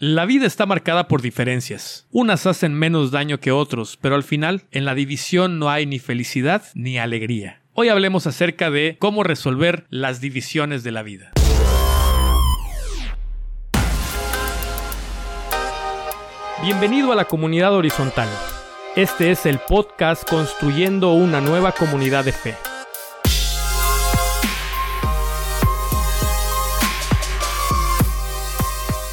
La vida está marcada por diferencias. Unas hacen menos daño que otros, pero al final, en la división no hay ni felicidad ni alegría. Hoy hablemos acerca de cómo resolver las divisiones de la vida. Bienvenido a la comunidad horizontal. Este es el podcast Construyendo una nueva comunidad de fe.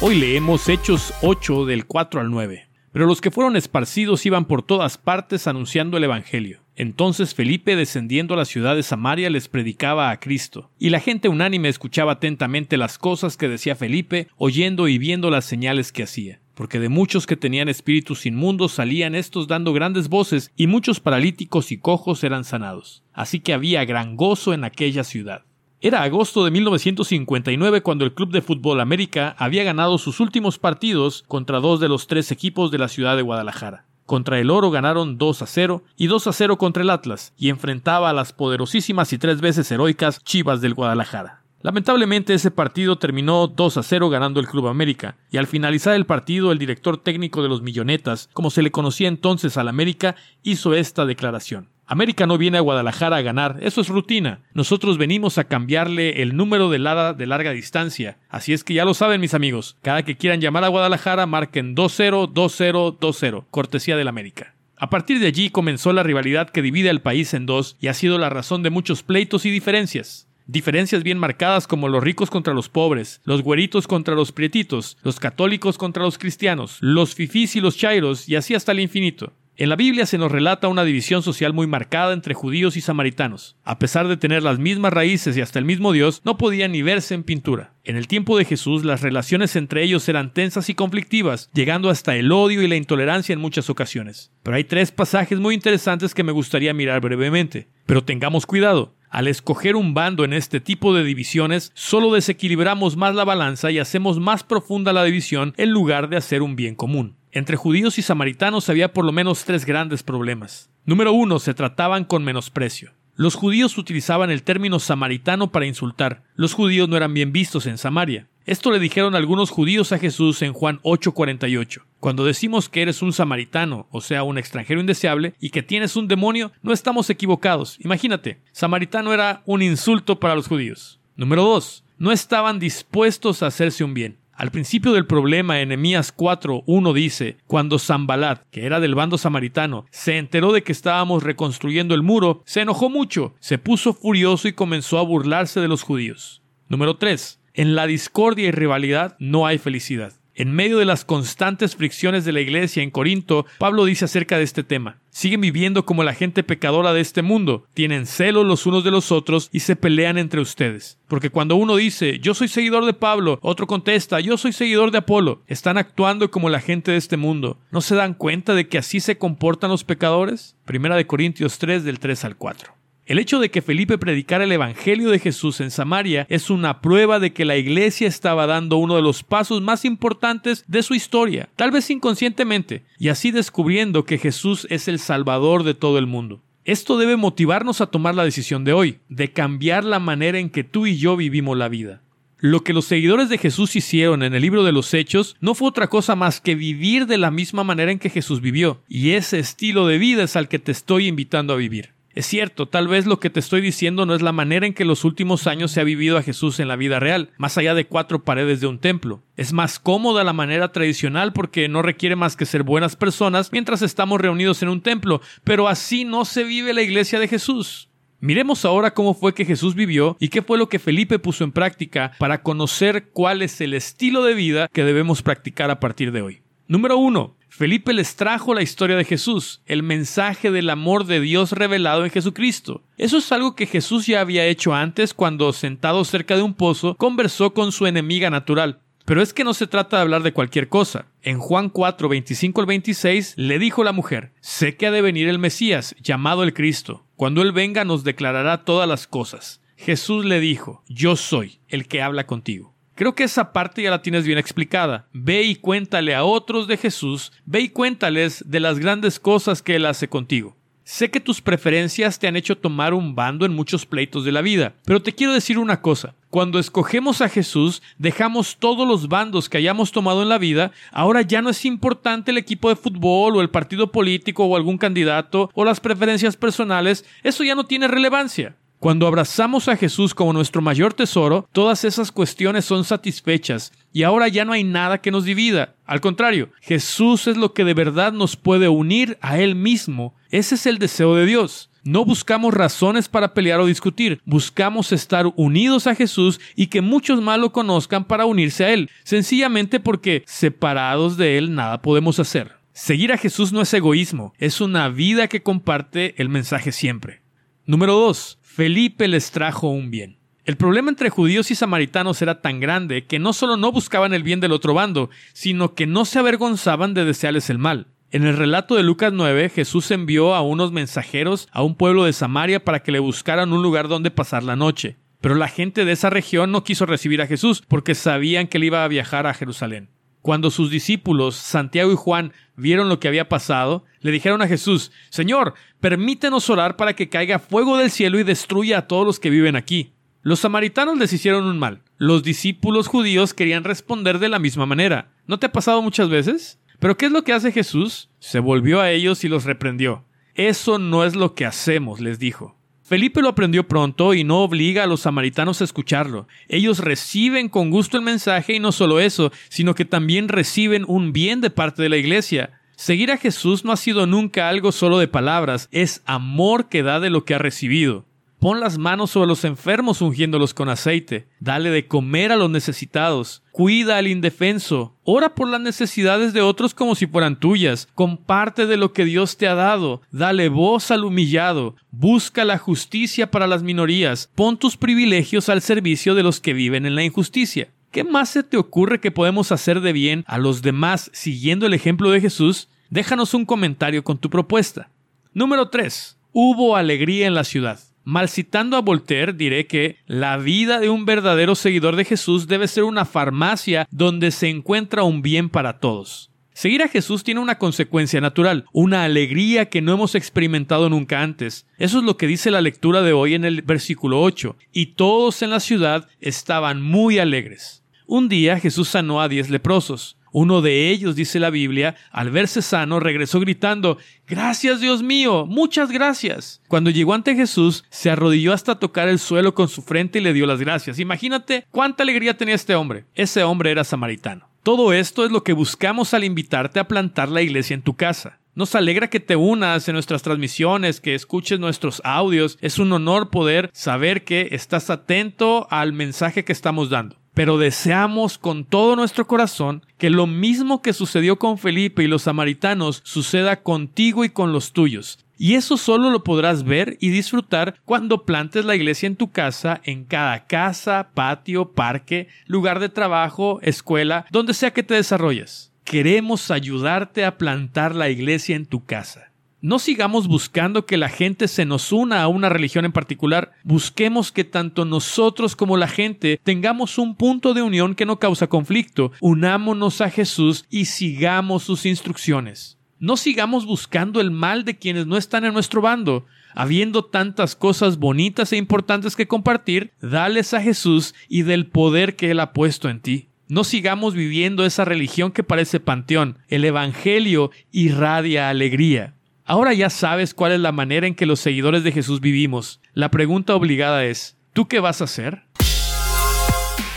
Hoy leemos Hechos 8 del 4 al 9. Pero los que fueron esparcidos iban por todas partes anunciando el Evangelio. Entonces Felipe, descendiendo a la ciudad de Samaria, les predicaba a Cristo. Y la gente unánime escuchaba atentamente las cosas que decía Felipe, oyendo y viendo las señales que hacía. Porque de muchos que tenían espíritus inmundos salían estos dando grandes voces, y muchos paralíticos y cojos eran sanados. Así que había gran gozo en aquella ciudad. Era agosto de 1959 cuando el Club de Fútbol América había ganado sus últimos partidos contra dos de los tres equipos de la ciudad de Guadalajara. Contra el Oro ganaron 2 a 0 y 2 a 0 contra el Atlas y enfrentaba a las poderosísimas y tres veces heroicas Chivas del Guadalajara. Lamentablemente ese partido terminó 2 a 0 ganando el Club América, y al finalizar el partido el director técnico de los Millonetas, como se le conocía entonces al América, hizo esta declaración. América no viene a Guadalajara a ganar, eso es rutina. Nosotros venimos a cambiarle el número de lada de larga distancia. Así es que ya lo saben mis amigos, cada que quieran llamar a Guadalajara marquen 2-0, 2-0, 2-0, cortesía del América. A partir de allí comenzó la rivalidad que divide al país en dos y ha sido la razón de muchos pleitos y diferencias. Diferencias bien marcadas como los ricos contra los pobres, los güeritos contra los prietitos, los católicos contra los cristianos, los fifís y los chairos y así hasta el infinito. En la Biblia se nos relata una división social muy marcada entre judíos y samaritanos. A pesar de tener las mismas raíces y hasta el mismo Dios, no podían ni verse en pintura. En el tiempo de Jesús, las relaciones entre ellos eran tensas y conflictivas, llegando hasta el odio y la intolerancia en muchas ocasiones. Pero hay tres pasajes muy interesantes que me gustaría mirar brevemente. Pero tengamos cuidado. Al escoger un bando en este tipo de divisiones, solo desequilibramos más la balanza y hacemos más profunda la división en lugar de hacer un bien común. Entre judíos y samaritanos había por lo menos tres grandes problemas. Número uno, se trataban con menosprecio. Los judíos utilizaban el término samaritano para insultar. Los judíos no eran bien vistos en Samaria. Esto le dijeron algunos judíos a Jesús en Juan 8:48. Cuando decimos que eres un samaritano, o sea, un extranjero indeseable, y que tienes un demonio, no estamos equivocados. Imagínate, samaritano era un insulto para los judíos. Número 2. No estaban dispuestos a hacerse un bien. Al principio del problema, Enemías 4.1 dice, cuando Zambalat, que era del bando samaritano, se enteró de que estábamos reconstruyendo el muro, se enojó mucho, se puso furioso y comenzó a burlarse de los judíos. Número 3. En la discordia y rivalidad no hay felicidad. En medio de las constantes fricciones de la iglesia en Corinto, Pablo dice acerca de este tema. Siguen viviendo como la gente pecadora de este mundo, tienen celos los unos de los otros y se pelean entre ustedes. Porque cuando uno dice yo soy seguidor de Pablo, otro contesta yo soy seguidor de Apolo, están actuando como la gente de este mundo. ¿No se dan cuenta de que así se comportan los pecadores? Primera de Corintios 3 del 3 al 4. El hecho de que Felipe predicara el Evangelio de Jesús en Samaria es una prueba de que la iglesia estaba dando uno de los pasos más importantes de su historia, tal vez inconscientemente, y así descubriendo que Jesús es el Salvador de todo el mundo. Esto debe motivarnos a tomar la decisión de hoy, de cambiar la manera en que tú y yo vivimos la vida. Lo que los seguidores de Jesús hicieron en el libro de los Hechos no fue otra cosa más que vivir de la misma manera en que Jesús vivió, y ese estilo de vida es al que te estoy invitando a vivir. Es cierto, tal vez lo que te estoy diciendo no es la manera en que los últimos años se ha vivido a Jesús en la vida real, más allá de cuatro paredes de un templo. Es más cómoda la manera tradicional porque no requiere más que ser buenas personas mientras estamos reunidos en un templo, pero así no se vive la iglesia de Jesús. Miremos ahora cómo fue que Jesús vivió y qué fue lo que Felipe puso en práctica para conocer cuál es el estilo de vida que debemos practicar a partir de hoy. Número 1. Felipe les trajo la historia de Jesús, el mensaje del amor de Dios revelado en Jesucristo. Eso es algo que Jesús ya había hecho antes cuando, sentado cerca de un pozo, conversó con su enemiga natural. Pero es que no se trata de hablar de cualquier cosa. En Juan 4, 25 al 26 le dijo la mujer, sé que ha de venir el Mesías, llamado el Cristo. Cuando Él venga nos declarará todas las cosas. Jesús le dijo, yo soy el que habla contigo. Creo que esa parte ya la tienes bien explicada. Ve y cuéntale a otros de Jesús, ve y cuéntales de las grandes cosas que Él hace contigo. Sé que tus preferencias te han hecho tomar un bando en muchos pleitos de la vida, pero te quiero decir una cosa. Cuando escogemos a Jesús, dejamos todos los bandos que hayamos tomado en la vida, ahora ya no es importante el equipo de fútbol o el partido político o algún candidato o las preferencias personales, eso ya no tiene relevancia. Cuando abrazamos a Jesús como nuestro mayor tesoro, todas esas cuestiones son satisfechas y ahora ya no hay nada que nos divida. Al contrario, Jesús es lo que de verdad nos puede unir a Él mismo. Ese es el deseo de Dios. No buscamos razones para pelear o discutir, buscamos estar unidos a Jesús y que muchos más lo conozcan para unirse a Él, sencillamente porque separados de Él nada podemos hacer. Seguir a Jesús no es egoísmo, es una vida que comparte el mensaje siempre. Número 2. Felipe les trajo un bien. El problema entre judíos y samaritanos era tan grande que no solo no buscaban el bien del otro bando, sino que no se avergonzaban de desearles el mal. En el relato de Lucas 9, Jesús envió a unos mensajeros a un pueblo de Samaria para que le buscaran un lugar donde pasar la noche. Pero la gente de esa región no quiso recibir a Jesús porque sabían que él iba a viajar a Jerusalén. Cuando sus discípulos, Santiago y Juan, vieron lo que había pasado, le dijeron a Jesús, Señor, permítenos orar para que caiga fuego del cielo y destruya a todos los que viven aquí. Los samaritanos les hicieron un mal. Los discípulos judíos querían responder de la misma manera. ¿No te ha pasado muchas veces? Pero ¿qué es lo que hace Jesús? Se volvió a ellos y los reprendió. Eso no es lo que hacemos, les dijo. Felipe lo aprendió pronto y no obliga a los samaritanos a escucharlo. Ellos reciben con gusto el mensaje y no solo eso, sino que también reciben un bien de parte de la iglesia. Seguir a Jesús no ha sido nunca algo solo de palabras, es amor que da de lo que ha recibido. Pon las manos sobre los enfermos ungiéndolos con aceite. Dale de comer a los necesitados. Cuida al indefenso. Ora por las necesidades de otros como si fueran tuyas. Comparte de lo que Dios te ha dado. Dale voz al humillado. Busca la justicia para las minorías. Pon tus privilegios al servicio de los que viven en la injusticia. ¿Qué más se te ocurre que podemos hacer de bien a los demás siguiendo el ejemplo de Jesús? Déjanos un comentario con tu propuesta. Número 3. Hubo alegría en la ciudad. Malcitando a Voltaire, diré que la vida de un verdadero seguidor de Jesús debe ser una farmacia donde se encuentra un bien para todos. Seguir a Jesús tiene una consecuencia natural, una alegría que no hemos experimentado nunca antes. Eso es lo que dice la lectura de hoy en el versículo 8. Y todos en la ciudad estaban muy alegres. Un día Jesús sanó a diez leprosos. Uno de ellos, dice la Biblia, al verse sano, regresó gritando, Gracias Dios mío, muchas gracias. Cuando llegó ante Jesús, se arrodilló hasta tocar el suelo con su frente y le dio las gracias. Imagínate cuánta alegría tenía este hombre. Ese hombre era samaritano. Todo esto es lo que buscamos al invitarte a plantar la iglesia en tu casa. Nos alegra que te unas en nuestras transmisiones, que escuches nuestros audios. Es un honor poder saber que estás atento al mensaje que estamos dando pero deseamos con todo nuestro corazón que lo mismo que sucedió con Felipe y los samaritanos suceda contigo y con los tuyos. Y eso solo lo podrás ver y disfrutar cuando plantes la iglesia en tu casa, en cada casa, patio, parque, lugar de trabajo, escuela, donde sea que te desarrolles. Queremos ayudarte a plantar la iglesia en tu casa. No sigamos buscando que la gente se nos una a una religión en particular, busquemos que tanto nosotros como la gente tengamos un punto de unión que no causa conflicto, unámonos a Jesús y sigamos sus instrucciones. No sigamos buscando el mal de quienes no están en nuestro bando. Habiendo tantas cosas bonitas e importantes que compartir, dales a Jesús y del poder que Él ha puesto en ti. No sigamos viviendo esa religión que parece panteón. El Evangelio irradia alegría. Ahora ya sabes cuál es la manera en que los seguidores de Jesús vivimos. La pregunta obligada es, ¿tú qué vas a hacer?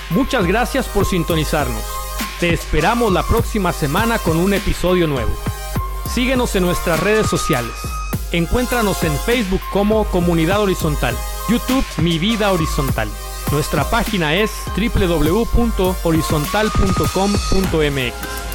Muchas gracias por sintonizarnos. Te esperamos la próxima semana con un episodio nuevo. Síguenos en nuestras redes sociales. Encuéntranos en Facebook como Comunidad Horizontal, YouTube Mi Vida Horizontal. Nuestra página es www.horizontal.com.mx.